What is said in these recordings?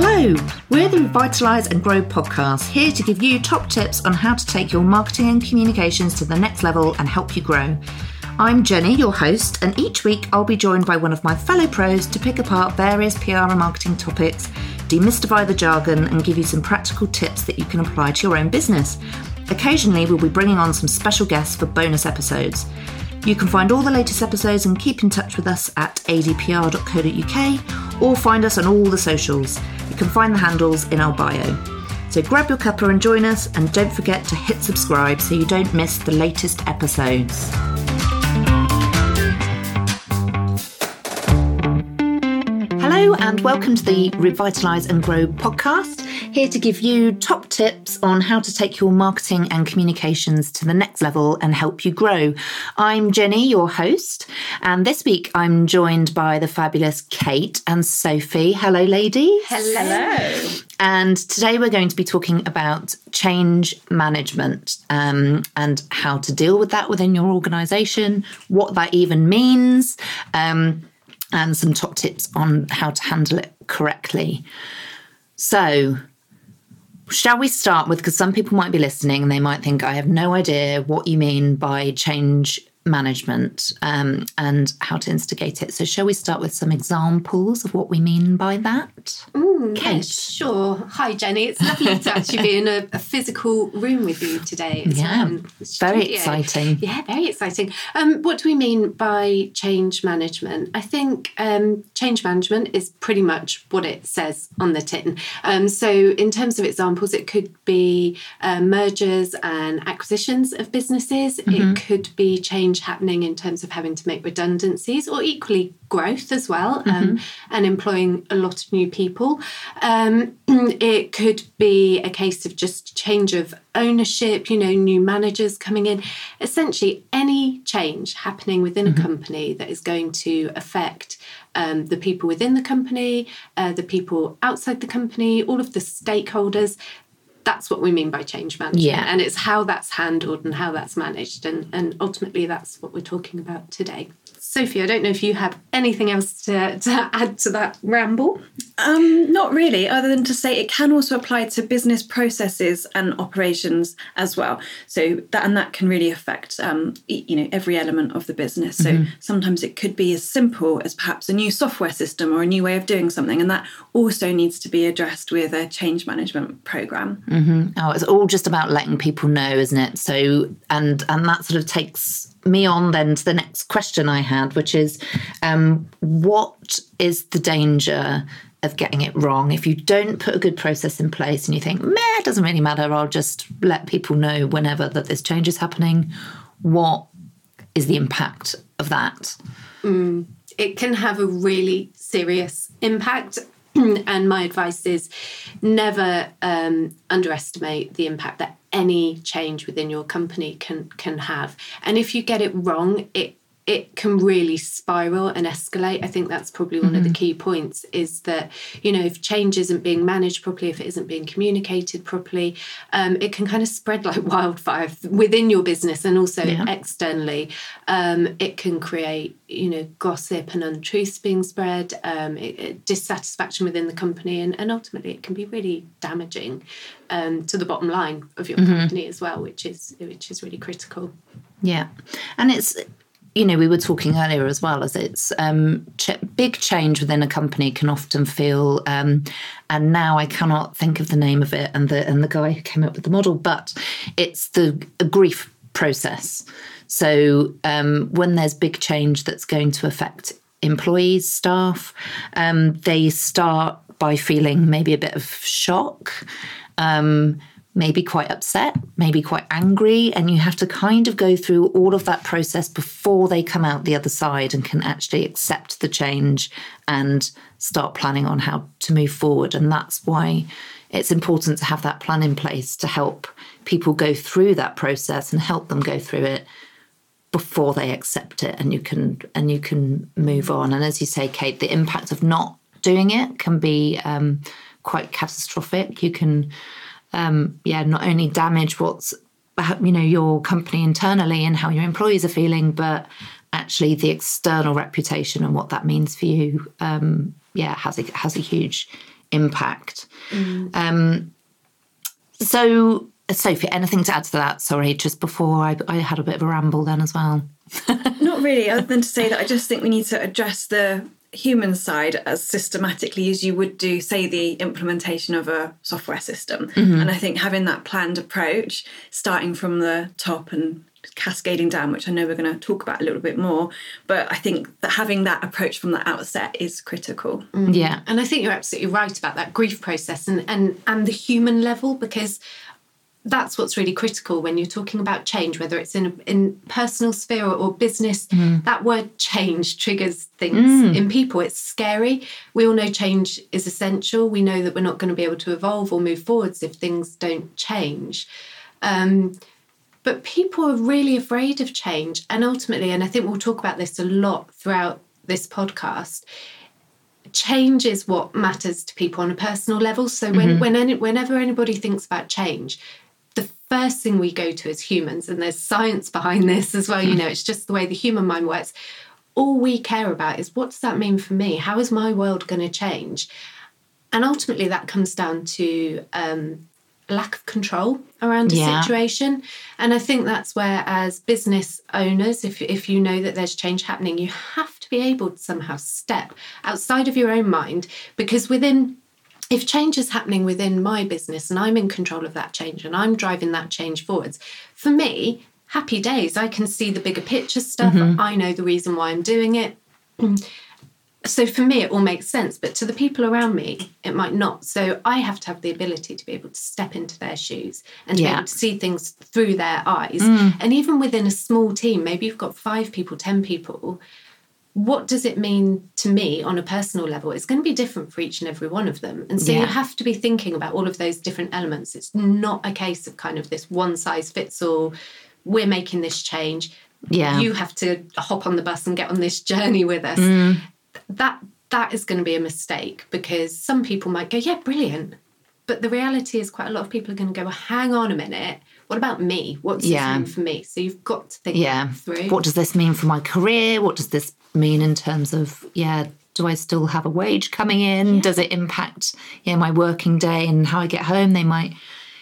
Hello, we're the Revitalise and Grow podcast, here to give you top tips on how to take your marketing and communications to the next level and help you grow. I'm Jenny, your host, and each week I'll be joined by one of my fellow pros to pick apart various PR and marketing topics, demystify the jargon, and give you some practical tips that you can apply to your own business. Occasionally, we'll be bringing on some special guests for bonus episodes. You can find all the latest episodes and keep in touch with us at adpr.co.uk or find us on all the socials. You can find the handles in our bio. So grab your cuppa and join us, and don't forget to hit subscribe so you don't miss the latest episodes. Hello, and welcome to the Revitalise and Grow podcast. Here to give you top tips on how to take your marketing and communications to the next level and help you grow. I'm Jenny, your host, and this week I'm joined by the fabulous Kate and Sophie. Hello, ladies. Hello. And today we're going to be talking about change management um, and how to deal with that within your organisation, what that even means. Um, and some top tips on how to handle it correctly. So, shall we start with because some people might be listening and they might think, I have no idea what you mean by change management um, and how to instigate it. So, shall we start with some examples of what we mean by that? Mm, Kate. Yeah, sure. Hi, Jenny. It's lovely to actually be in a, a physical room with you today. yeah, very exciting. Yeah, very exciting. Um, what do we mean by change management? I think um, change management is pretty much what it says on the tin. Um, so, in terms of examples, it could be uh, mergers and acquisitions of businesses. Mm-hmm. It could be change change happening in terms of having to make redundancies or equally growth as well um, mm-hmm. and employing a lot of new people. Um, it could be a case of just change of ownership, you know, new managers coming in. Essentially, any change happening within mm-hmm. a company that is going to affect um, the people within the company, uh, the people outside the company, all of the stakeholders that's what we mean by change management. Yeah. and it's how that's handled and how that's managed. And and ultimately that's what we're talking about today Sophie, I don't know if you have anything else to, to add to that ramble. Um, not really, other than to say it can also apply to business processes and operations as well. So that and that can really affect um, you know every element of the business. So mm-hmm. sometimes it could be as simple as perhaps a new software system or a new way of doing something, and that also needs to be addressed with a change management program. Mm-hmm. Oh, it's all just about letting people know, isn't it? So and and that sort of takes me on then to the next question I had, which is um, what is the danger of getting it wrong if you don't put a good process in place and you think, meh, it doesn't really matter, I'll just let people know whenever that this change is happening. What is the impact of that? Mm, it can have a really serious impact. and my advice is never um, underestimate the impact that any change within your company can can have. And if you get it wrong, it it can really spiral and escalate. I think that's probably one mm-hmm. of the mm-hmm. key points is that, you know, if change isn't being managed properly, if it isn't being communicated properly, um, it can kind of spread like wildfire within your business and also yeah. externally. Um, it can create, you know, gossip and untruths being spread, um, it, it, dissatisfaction within the company, and, and ultimately it can be really damaging um, to the bottom line of your mm-hmm. company as well, which is which is really critical. Yeah, and it's you know, we were talking earlier as well as it's um, ch- big change within a company can often feel, um, and now I cannot think of the name of it and the and the guy who came up with the model, but it's the grief process. So um, when there's big change that's going to affect employees, staff, um, they start by feeling maybe a bit of shock. Um, maybe quite upset, maybe quite angry, and you have to kind of go through all of that process before they come out the other side and can actually accept the change and start planning on how to move forward. And that's why it's important to have that plan in place to help people go through that process and help them go through it before they accept it. And you can and you can move on. And as you say kate the impact of not doing it can be um, quite catastrophic. You can um, yeah, not only damage what's you know your company internally and how your employees are feeling, but actually the external reputation and what that means for you. Um, yeah, has a has a huge impact. Um, so, Sophie, anything to add to that? Sorry, just before I, I had a bit of a ramble then as well. Not really, other than to say that I just think we need to address the human side as systematically as you would do, say, the implementation of a software system. Mm-hmm. And I think having that planned approach, starting from the top and cascading down, which I know we're going to talk about a little bit more, but I think that having that approach from the outset is critical. Mm. Yeah. And I think you're absolutely right about that grief process and and and the human level because that's what's really critical when you're talking about change, whether it's in a in personal sphere or, or business. Mm. That word change triggers things mm. in people. It's scary. We all know change is essential. We know that we're not going to be able to evolve or move forwards if things don't change. Um, but people are really afraid of change, and ultimately, and I think we'll talk about this a lot throughout this podcast change is what matters to people on a personal level. So when, mm-hmm. when any, whenever anybody thinks about change, first thing we go to as humans, and there's science behind this as well, you know, it's just the way the human mind works. All we care about is what does that mean for me? How is my world going to change? And ultimately, that comes down to um, lack of control around a Yeah. situation. And I think that's where, as business owners, if, if you know that there's change happening, you have to be able to somehow step outside of your own mind because within if change is happening within my business and I'm in control of that change and I'm driving that change forwards, for me, happy days. I can see the bigger picture stuff. Mm-hmm. I know the reason why I'm doing it. So for me, it all makes sense, but to the people around me, it might not. So I have to have the ability to be able to step into their shoes and to be able to see things through their eyes. Mm. And even within a small team, maybe you've got five people, 10 people, what does it mean to me on a personal level? It's going to be different for each and every one of them. And so you have to be thinking about all of those different elements. It's not a case of kind of this one size fits all. We're making this change. Yeah. You have to hop on the bus and get on this journey with us. Mm. That that is going to be a mistake because some people might go, yeah, brilliant. But the reality is quite a lot of people are going to go, well, hang on a minute. What about me? What does Yeah. this mean for me? So you've got to think yeah through. what does this mean for my career what does this mean in terms of yeah do i still have a wage coming in does it impact yeah my working day and how i get home they might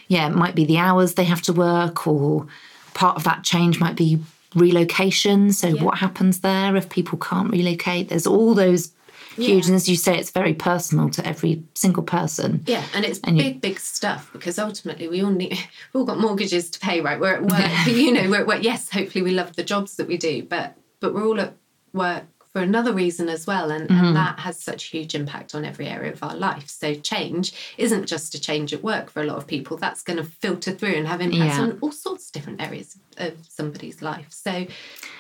yeah it might be the hours they have to work or part of that change might be relocation so what happens there if people can't relocate there's all those huge and as you say it's very personal to every single person Yeah, and it's And you- big, big stuff because ultimately we all need, we've all got mortgages to pay, right? We're at work, you know, we're at work. Yes, hopefully we love the jobs that we do, but but we're all at work for another reason as well, and, Mm-hmm. and that has such a huge impact on every area of our life. So change isn't just a change at work for a lot of people. That's going to filter through and have impacts Yeah. on all sorts of different areas of somebody's life. So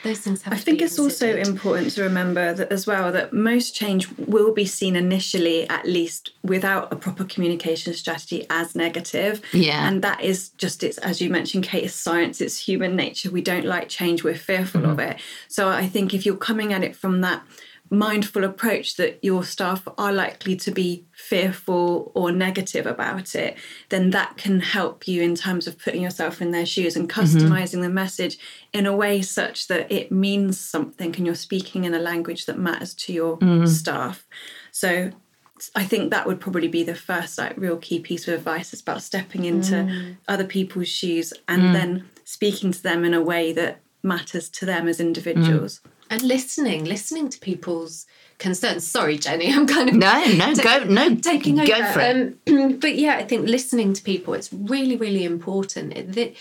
those things have. I to think be it's also important to remember that as well that most change will be seen initially, at least without a proper communication strategy, as negative. Yeah. and that is just it's as you mentioned, Kate. It's science. It's human nature. We don't like change. We're fearful of it. So I think if you're coming at it from that mindful approach that your staff are likely to be fearful or negative about it, then that can help you in terms of putting yourself in their shoes and mm-hmm. customizing the message in a way such that it means something and you're speaking in a language that matters to your mm-hmm. staff. So I think that would probably be the first like real key piece of advice. Is about stepping into mm. other people's shoes and mm. then speaking to them in a way that matters to them as mm. individuals. And listening, listening to people's concerns. Sorry, Jenny, I'm kind of no no go no taking over. go for it Um, but yeah, I think listening to people it's really, really important. It, the,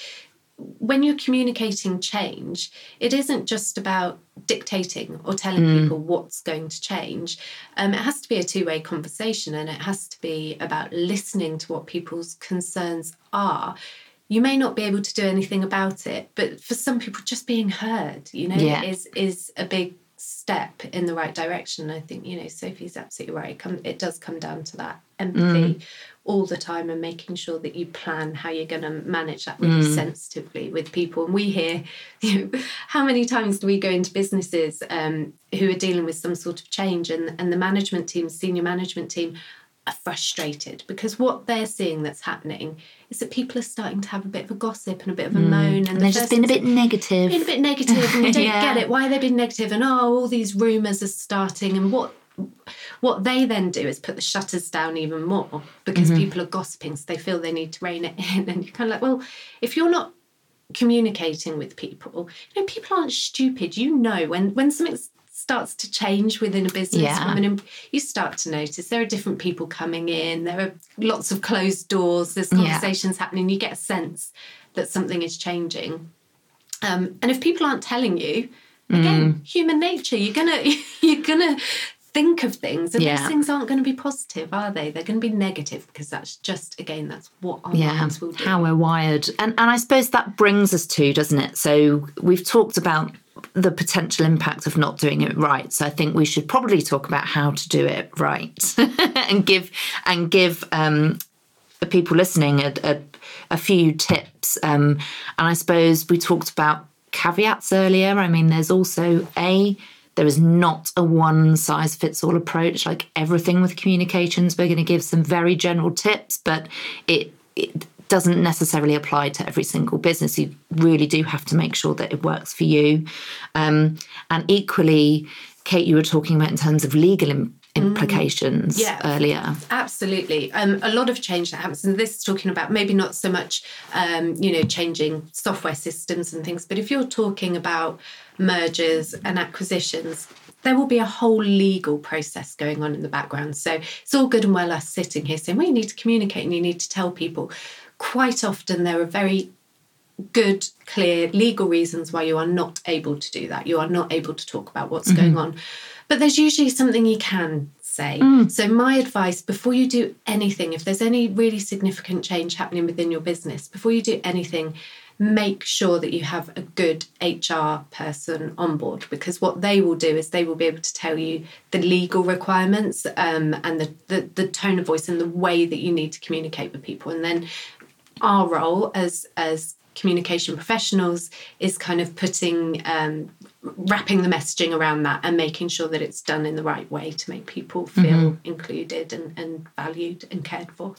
when you're communicating change, it isn't just about dictating or telling Mm. people what's going to change. Um, it has to be a two way conversation and it has to be about listening to what people's concerns are. You may not be able to do anything about it, but for some people, just being heard, you know, Yeah. is is a big step in the right direction. I think you know Sophie's absolutely right. It, come, it does come down to that empathy all the time and making sure that you plan how you're going to manage that really sensitively with people. And we hear, you know, how many times do we go into businesses um, who are dealing with some sort of change, and and the management team, senior management team. Are frustrated because what they're seeing that's happening is that people are starting to have a bit of a gossip and a bit of a mm. moan, and, and the they're just been a bit negative being a bit negative and we don't Yeah. get it. Why are they being negative? And oh, all these rumours are starting and what what they then do is put the shutters down even more because mm-hmm. people are gossiping, so they feel they need to rein it in. And you're kind of like, well, if you're not communicating with people, you know, people aren't stupid. You know, when when something starts to change within a business, Yeah. from an you start to notice there are different people coming in. There are lots of closed doors. There's Yeah. conversations happening. You get a sense that something is changing. Um, and if people aren't telling you, again, Mm. human nature, you're gonna you're gonna think of things, and Yeah. those things aren't going to be positive, are they? They're going to be negative because that's just again that's what our yeah minds will do. how we're wired and and i suppose that brings us to doesn't it so we've talked about the potential impact of not doing it right. So i think we should probably talk about how to do it right and give and give um the people listening a, a, a few tips. Um and i suppose we talked about caveats earlier. I mean there's also a there is not a one size fits all approach. Like everything with communications we're going to give some very general tips but it, it doesn't necessarily apply to every single business you really do have to make sure that it works for you um, and equally kate you were talking about in terms of legal im- implications Yeah. earlier Absolutely. Um, a lot of change that happens, and this is talking about maybe not so much, um, you know, changing software systems and things, but if you're talking about mergers and acquisitions, there will be a whole legal process going on in the background. So it's all good and well us sitting here saying, well, you need to communicate and you need to tell people. Quite often, there are very good, clear legal reasons why you are not able to do that. You are not able to talk about what's going on. But there's usually something you can say. So, my advice before you do anything, if there's any really significant change happening within your business, before you do anything, make sure that you have a good HR person on board because what they will do is they will be able to tell you the legal requirements um, and the, the, the tone of voice and the way that you need to communicate with people. And then our role as as communication professionals is kind of putting um, wrapping the messaging around that and making sure that it's done in the right way to make people feel included and, and valued and cared for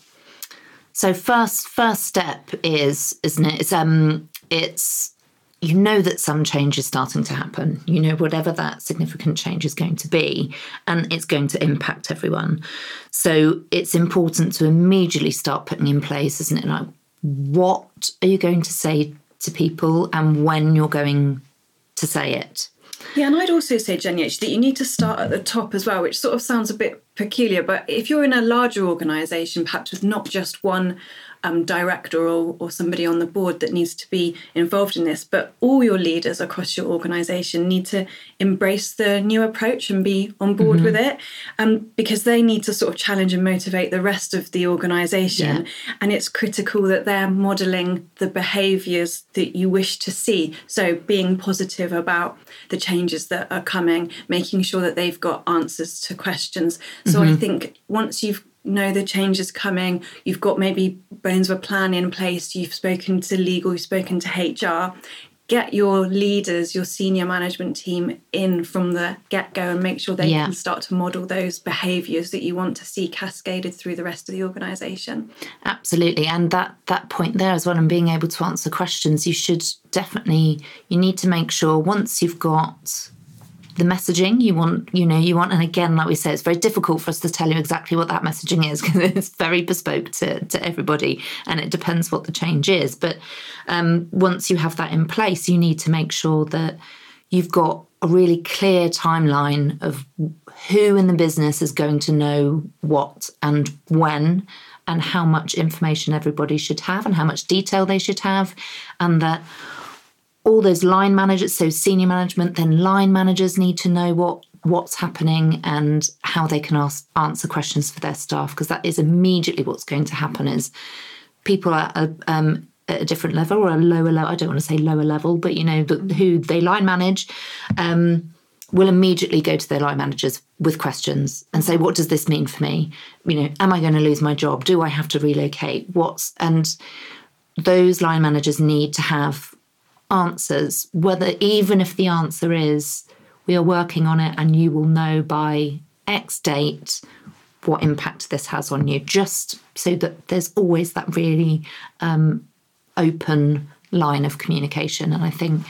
So first first step is isn't it? It's um it's you know that some change is starting to happen. You know whatever that significant change is going to be, and it's going to impact everyone. So it's important to immediately start putting in place, isn't it? Like what are you going to say to people and when you're going to say it? Yeah, and I'd also say, Jenny, actually, that you need to start at the top as well, which sort of sounds a bit peculiar. But if you're in a larger organisation, perhaps with not just one um, director or, or somebody on the board that needs to be involved in this, but all your leaders across your organisation need to embrace the new approach and be on board with it, um, because they need to sort of challenge and motivate the rest of the organisation. And it's critical that they're modelling the behaviours that you wish to see. So being positive about the changes that are coming, making sure that they've got answers to questions. So I think once you've know the change is coming, you've got maybe bones of a plan in place, you've spoken to legal, you've spoken to HR, get your leaders, your senior management team in from the get go and make sure they Yeah. can start to model those behaviours that you want to see cascaded through the rest of the organisation. Absolutely, and that that point there as well, and being able to answer questions, you should definitely you need to make sure once you've got the messaging you want, you know, you want, and again, like we say, it's very difficult for us to tell you exactly what that messaging is because it's very bespoke to to everybody, and it depends what the change is. But um, once you have that in place, you need to make sure that you've got a really clear timeline of who in the business is going to know what and when and how much information everybody should have and how much detail they should have and that all those line managers so senior management then line managers need to know what what's happening and how they can ask answer questions for their staff because that is immediately what's going to happen is people are um, at a different level or a lower level i don't want to say lower level but you know who they line manage um, will immediately go to their line managers with questions and say what does this mean for me? You know am i going to lose my job? Do i have to relocate? What's and those line managers need to have answers whether even if the answer is we are working on it and you will know by x date what impact this has on you just so that there's always that really um, open line of communication and i think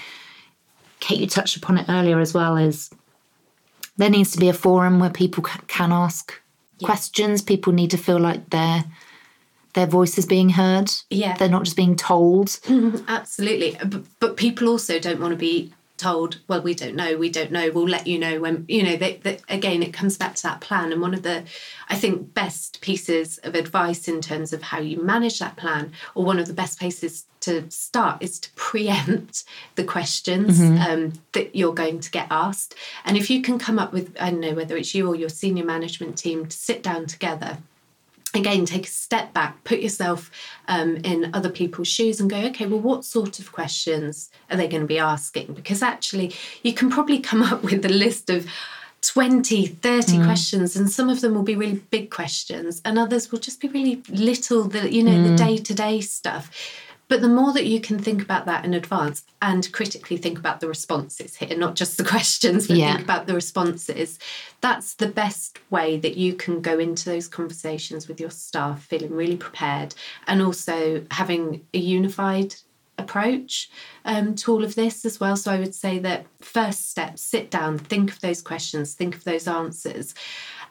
kate you touched upon it earlier as well is there needs to be a forum where people ca- can ask questions. People need to feel like their their voice is being heard. Yeah. they're not just being told. Absolutely. But, but people also don't want to be told, well, we don't know, we don't know, we'll let you know when, you know, they, they, again, it comes back to that plan. And one of the, I think, best pieces of advice in terms of how you manage that plan, or one of the best places to start is to preempt the questions um, that you're going to get asked. And if you can come up with, I don't know, whether it's you or your senior management team to sit down together again take a step back put yourself um, in other people's shoes and go okay well what sort of questions are they going to be asking? Because actually you can probably come up with a list of 20 30 questions and some of them will be really big questions and others will just be really little the you know the day-to-day stuff but the more that you can think about that in advance and critically think about the responses here, not just the questions, but Yeah. think about the responses, that's the best way that you can go into those conversations with your staff feeling really prepared and also having a unified approach um, to all of this as well. So I would say that first step, sit down, think of those questions, think of those answers.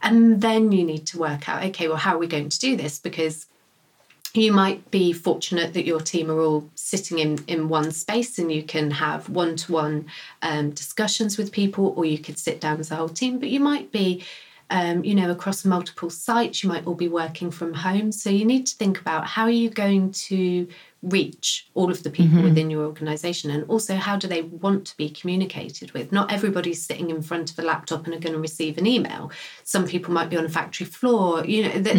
And then you need to work out, okay, well, how are we going to do this? Because you might be fortunate that your team are all sitting in, in one space and you can have one to one discussions with people, or you could sit down as a whole team, but you might be. Um, you know, across multiple sites, you might all be working from home. So you need to think about how are you going to reach all of the people within your organization. And also how do they want to be communicated with? Not everybody's sitting in front of a laptop and are going to receive an email. Some people might be on a factory floor you know that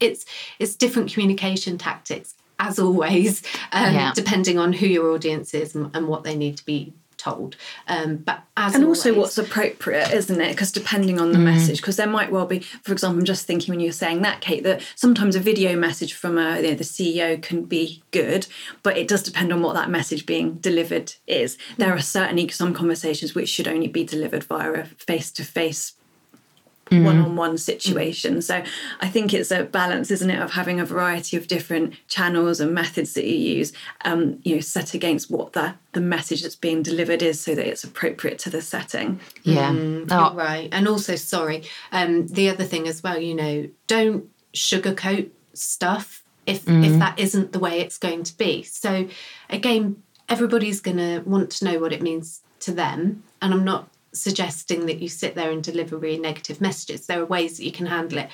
it's it's different communication tactics as always um, Yeah. depending on who your audience is and, and what they need to be told. Um, but as and also always- what's appropriate isn't it? Because depending on the message because there might well be for example i'm just thinking when you're saying that kate that sometimes a video message from a, you know, the ceo can be good but it does depend on what that message being delivered is. There are certainly some conversations which should only be delivered via a face-to-face one-on-one situation. So i think it's a balance isn't it of having a variety of different channels and methods that you use um, you know set against what the the message that's being delivered is so that it's appropriate to the setting. Yeah. You're Oh, right. And also, sorry, um, the other thing as well, you know, don't sugarcoat stuff if if that isn't the way it's going to be. So again, everybody's going to want to know what it means to them, and I'm not suggesting that you sit there and deliver really negative messages. There are ways that you can handle it.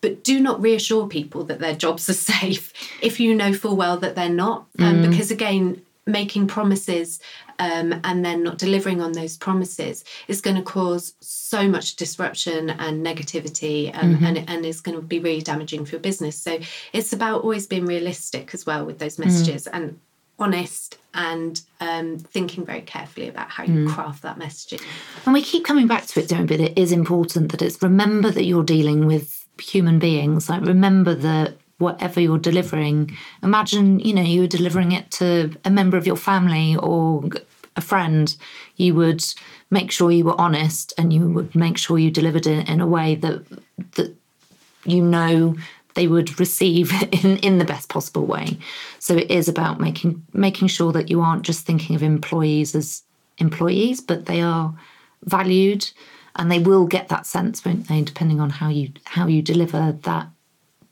But do not reassure people that their jobs are safe if you know full well that they're not. Um, because again, making promises um, and then not delivering on those promises is going to cause so much disruption and negativity um, and, and is going to be really damaging for your business. So it's about always being realistic as well with those messages and honest and um, thinking very carefully about how you craft that messaging. And we keep coming back to it, don't we? But it is important that it's remember that you're dealing with human beings. Like remember that whatever you're delivering, imagine, you know, you were delivering it to a member of your family or a friend, you would make sure you were honest and you would make sure you delivered it in a way that that you know they would receive in, in the best possible way. So it is about making making sure that you aren't just thinking of employees as employees, but they are valued and they will get that sense, won't they, depending on how you how you deliver that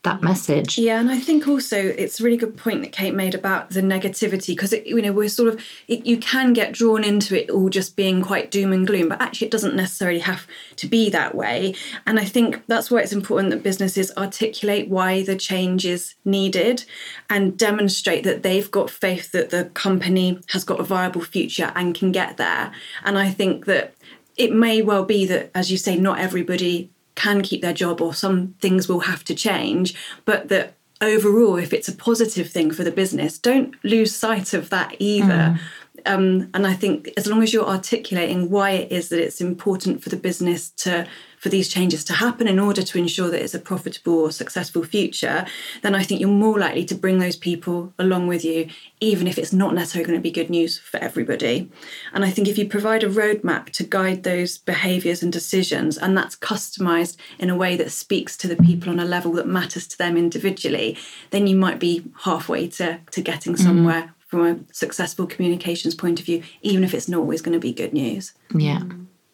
that message. Yeah, and I think also it's a really good point that Kate made about the negativity because you know we're sort of it, you can get drawn into it all just being quite doom and gloom, but actually it doesn't necessarily have to be that way. And I think that's why it's important that businesses articulate why the change is needed and demonstrate that they've got faith that the company has got a viable future and can get there. And I think that it may well be that, as you say, not everybody can keep their job or some things will have to change, but that overall, if it's a positive thing for the business, don't lose sight of that either. Mm. Um, and I think as long as you're articulating why it is that it's important for the business to for these changes to happen in order to ensure that it's a profitable or successful future, then I think you're more likely to bring those people along with you, even if it's not necessarily going to be good news for everybody. And I think if you provide a roadmap to guide those behaviours and decisions, and that's customised in a way that speaks to the people on a level that matters to them individually, then you might be halfway to, to getting somewhere from a successful communications point of view, even if it's not always going to be good news. Yeah.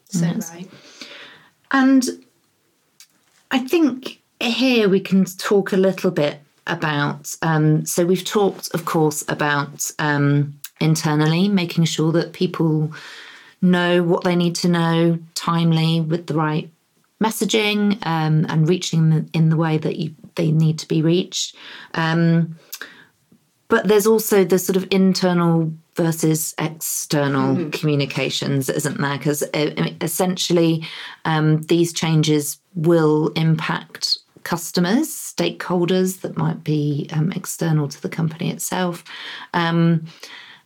So right. And I think here we can talk a little bit about. Um, so we've talked, of course, about um, internally making sure that people know what they need to know timely with the right messaging um, and reaching them in the way that you, they need to be reached. Um, but there's also the sort of internal versus external mm-hmm. communications, isn't there? Because uh, essentially, um, these changes will impact customers, stakeholders that might be um, external to the company itself. Um,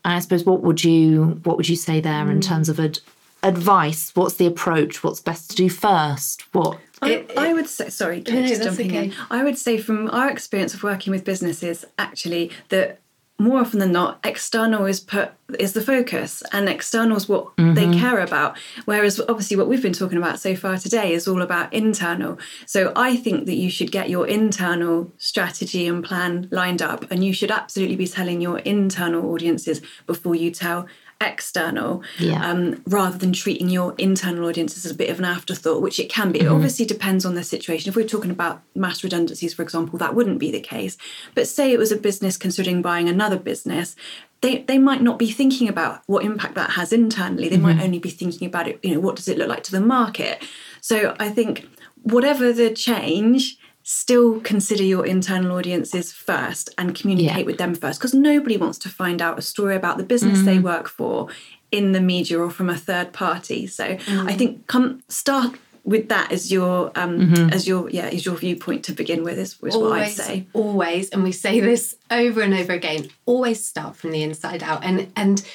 and I suppose what would you what would you say there mm. in terms of ad- advice? What's the approach? What's best to do first? What I, I, would say, sorry, Kate, no, just jumping okay. in. I would say, from our experience of working with businesses, actually, that more often than not, external is put is the focus, and external is what mm-hmm. they care about. Whereas, obviously, what we've been talking about so far today is all about internal. So, I think that you should get your internal strategy and plan lined up, and you should absolutely be telling your internal audiences before you tell external yeah. um, rather than treating your internal audience as a bit of an afterthought, which it can be. Mm-hmm. It obviously depends on the situation. If we're talking about mass redundancies, for example, that wouldn't be the case. But say it was a business considering buying another business, they, they might not be thinking about what impact that has internally. They mm-hmm. might only be thinking about it, you know, what does it look like to the market? So I think whatever the change, still consider your internal audiences first and communicate yeah. with them first because nobody wants to find out a story about the business mm. they work for in the media or from a third party so mm. i think come start with that as your um mm-hmm. as your yeah as your viewpoint to begin with is, is always, what i'd say always and we say this over and over again always start from the inside out and and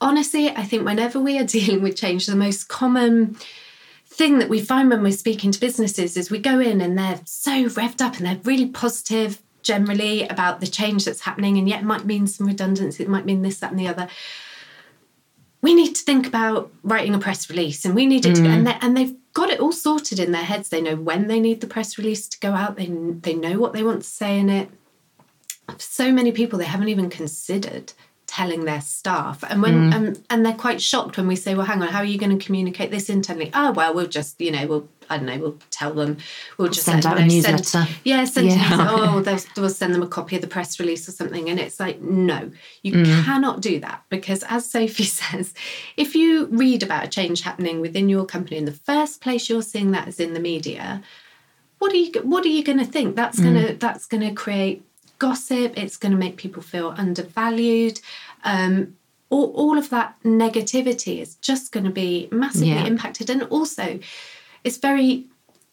honestly i think whenever we are dealing with change the most common thing that we find when we're speaking to businesses is we go in and they're so revved up and they're really positive generally about the change that's happening, and yet it might mean some redundancy, it might mean this, that, and the other. We need to think about writing a press release, and we need it mm. to, and, they, and they've got it all sorted in their heads. They know when they need the press release to go out. They they know what they want to say in it. So many people they haven't even considered telling their staff and when mm. um, and they're quite shocked when we say well hang on how are you going to communicate this internally oh well we'll just you know we'll I don't know we'll tell them we'll just send out know, a newsletter send, yeah send yeah. oh they'll, we'll send them a copy of the press release or something and it's like no you mm. cannot do that because as Sophie says if you read about a change happening within your company in the first place you're seeing that is in the media what are you what are you going to think that's going to mm. that's going to create gossip, it's going to make people feel undervalued. Um, all, all of that negativity is just going to be massively yeah. impacted. And also, it's very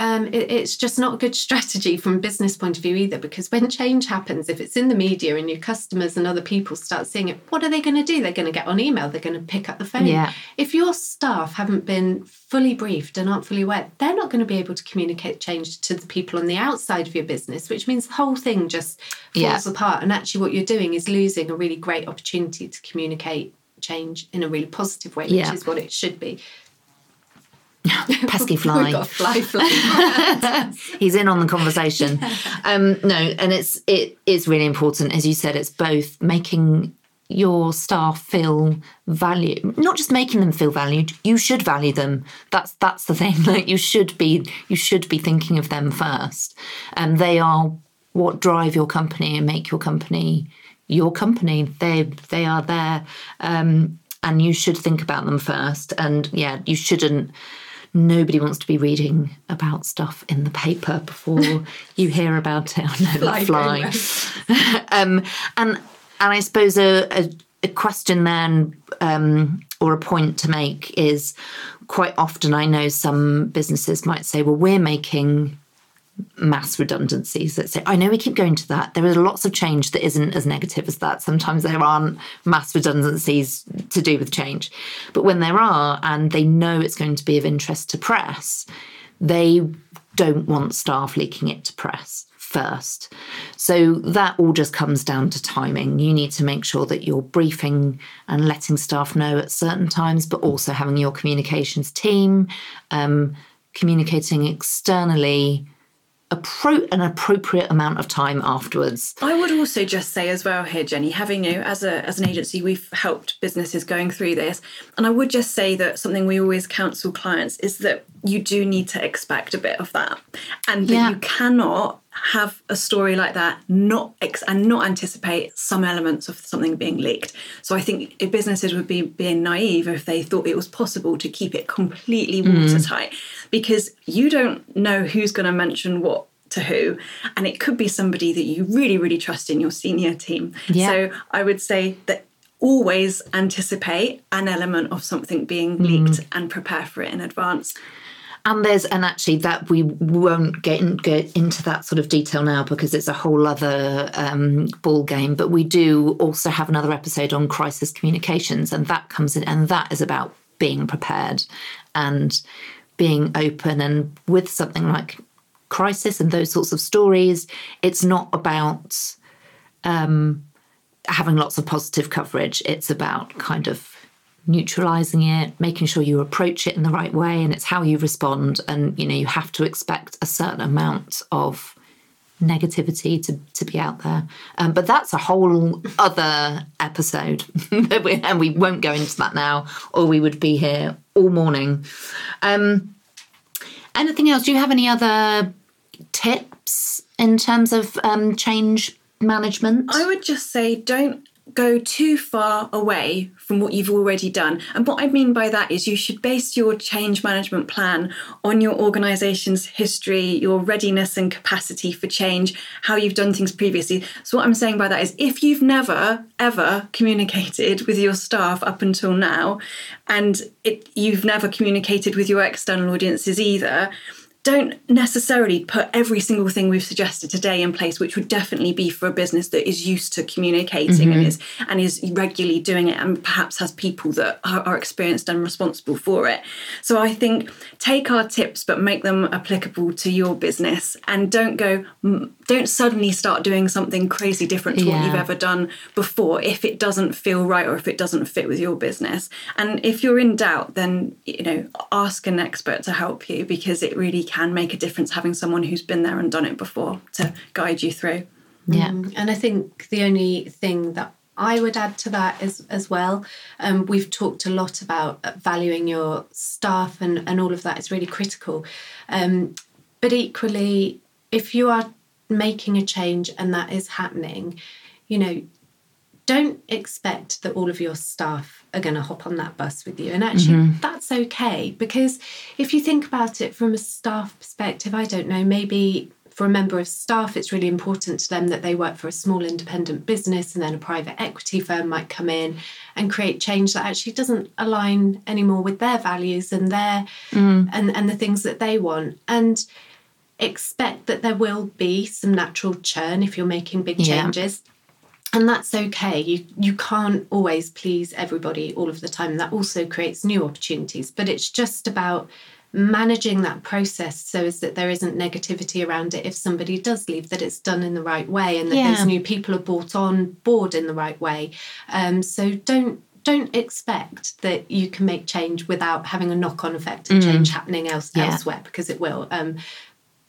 um, it, it's just not a good strategy from a business point of view either because when change happens if it's in the media and your customers and other people start seeing it what are they going to do they're going to get on email they're going to pick up the phone yeah. if your staff haven't been fully briefed and aren't fully aware they're not going to be able to communicate change to the people on the outside of your business which means the whole thing just falls yeah. apart and actually what you're doing is losing a really great opportunity to communicate change in a really positive way which yeah. is what it should be pesky fly. We've got fly fly. He's in on the conversation. Um, no, and it's it is really important, as you said. It's both making your staff feel valued, not just making them feel valued. You should value them. That's that's the thing. Like you should be you should be thinking of them first, and they are what drive your company and make your company your company. They they are there, um, and you should think about them first. And yeah, you shouldn't nobody wants to be reading about stuff in the paper before you hear about it. Oh, no, fly. fly. um, and and I suppose a, a, a question then um, or a point to make is quite often I know some businesses might say, well, we're making mass redundancies that say, I know we keep going to that. There is lots of change that isn't as negative as that. Sometimes there aren't mass redundancies to do with change. But when there are, and they know it's going to be of interest to press, they don't want staff leaking it to press first. So that all just comes down to timing. You need to make sure that you're briefing and letting staff know at certain times, but also having your communications team um, communicating externally an appropriate amount of time afterwards. I would also just say as well here, Jenny, having you as a as an agency, we've helped businesses going through this, and I would just say that something we always counsel clients is that you do need to expect a bit of that, and that Yeah. you cannot have a story like that not ex- and not anticipate some elements of something being leaked. So I think businesses would be being naive if they thought it was possible to keep it completely mm. watertight because you don't know who's going to mention what to who and it could be somebody that you really really trust in your senior team. Yeah. So I would say that always anticipate an element of something being leaked mm. and prepare for it in advance. And there's and actually that we won't get, in, get into that sort of detail now because it's a whole other um, ball game. But we do also have another episode on crisis communications, and that comes in, and that is about being prepared and being open. And with something like crisis and those sorts of stories, it's not about um, having lots of positive coverage. It's about kind of neutralizing it making sure you approach it in the right way and it's how you respond. And you know you have to expect a certain amount of negativity to, to be out there. Um, but that's a whole other episode. And we won't go into that now or we would be here all morning. Um, anything else? Do you have any other tips in terms of um, change management? I would just say don't go too far away from what you've already done. And what I mean by that is you should base your change management plan on your organization's history, your readiness and capacity for change, how you've done things previously. So, what I'm saying by that is if you've never, ever communicated with your staff up until now, and it, you've never communicated with your external audiences either, don't necessarily put every single thing we've suggested today in place, which would definitely be for a business that is used to communicating and mm-hmm. is and is regularly doing it, and perhaps has people that are, are experienced and responsible for it. So I think take our tips, but make them applicable to your business, and don't go. Don't suddenly start doing something crazy different to what you've ever done before if it doesn't feel right or if it doesn't fit with your business. And if you're in doubt, then you know ask an expert to help you because it really can make a difference having someone who's been there and done it before to guide you through. yeah And I think the only thing that I would add to that is as well, um, we've talked a lot about valuing your staff and, and all of that is really critical. Um, but equally, if you are making a change and that is happening, you know, don't expect that all of your staff are going to hop on that bus with you. And actually, mm-hmm. that's okay because if you think about it from a staff perspective, I don't know, maybe for a member of staff, it's really important to them that they work for a small independent business and then a private equity firm might come in and create change that actually doesn't align anymore with their values and their mm. and, and the things that they want. And expect that there will be some natural churn if you're making big Yeah. changes and that's okay. You you can't always please everybody all of the time. That also creates new opportunities. But it's just about managing that process so as that there isn't negativity around it. If somebody does leave that it's done in the right way and that Yeah. those new people are brought on board in the right way. Um, so don't don't expect that you can make change without having a knock-on effect and change happening else Yeah. elsewhere because it will. Um,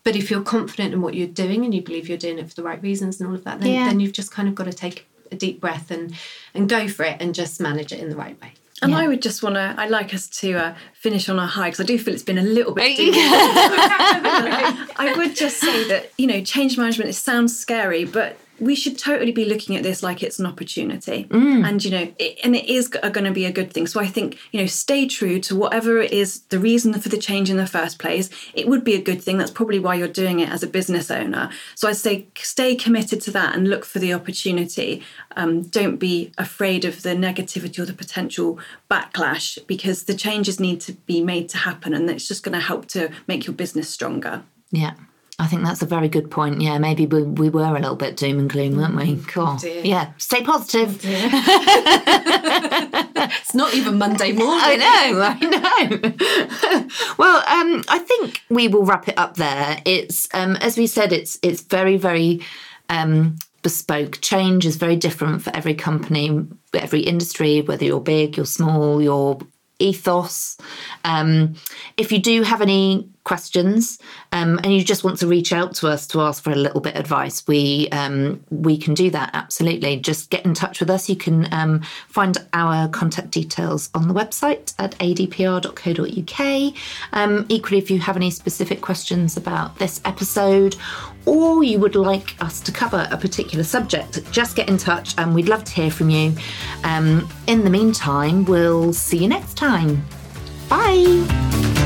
but if you're confident in what you're doing and you believe you're doing it for the right reasons and all of that, then, Yeah. then you've just kind of got to take a deep breath and and go for it and just manage it in the right way. And Yeah. I would just want to, I'd like us to uh, finish on a high because I do feel it's been a little bit. I would just say that, you know, change management, it sounds scary, but we should totally be looking at this like it's an opportunity. And, you know, it, and it is going to be a good thing. So I think, you know, stay true to whatever it is the reason for the change in the first place. It would be a good thing. That's probably why you're doing it as a business owner. So I'd say stay committed to that and look for the opportunity. Um, don't be afraid of the negativity or the potential backlash because the changes need to be made to happen and it's just going to help to make your business stronger. Yeah. I think that's a very good point. Yeah, maybe we, we were a little bit doom and gloom, weren't we? Cool. dear. Yeah, stay positive. It's not even Monday morning. I know, I know. well, um, I think we will wrap it up there. It's um, as we said, it's it's very very um, bespoke. Change is very different for every company, every industry, whether you're big, you're small, your ethos. Um, if you do have any questions um, and you just want to reach out to us to ask for a little bit of advice, we um, we can do that absolutely. Just get in touch with us. You can um, find our contact details on the website at adpr.co.uk. Um, equally, if you have any specific questions about this episode or you would like us to cover a particular subject, just get in touch and we'd love to hear from you. Um, in the meantime, we'll see you next time. Bye.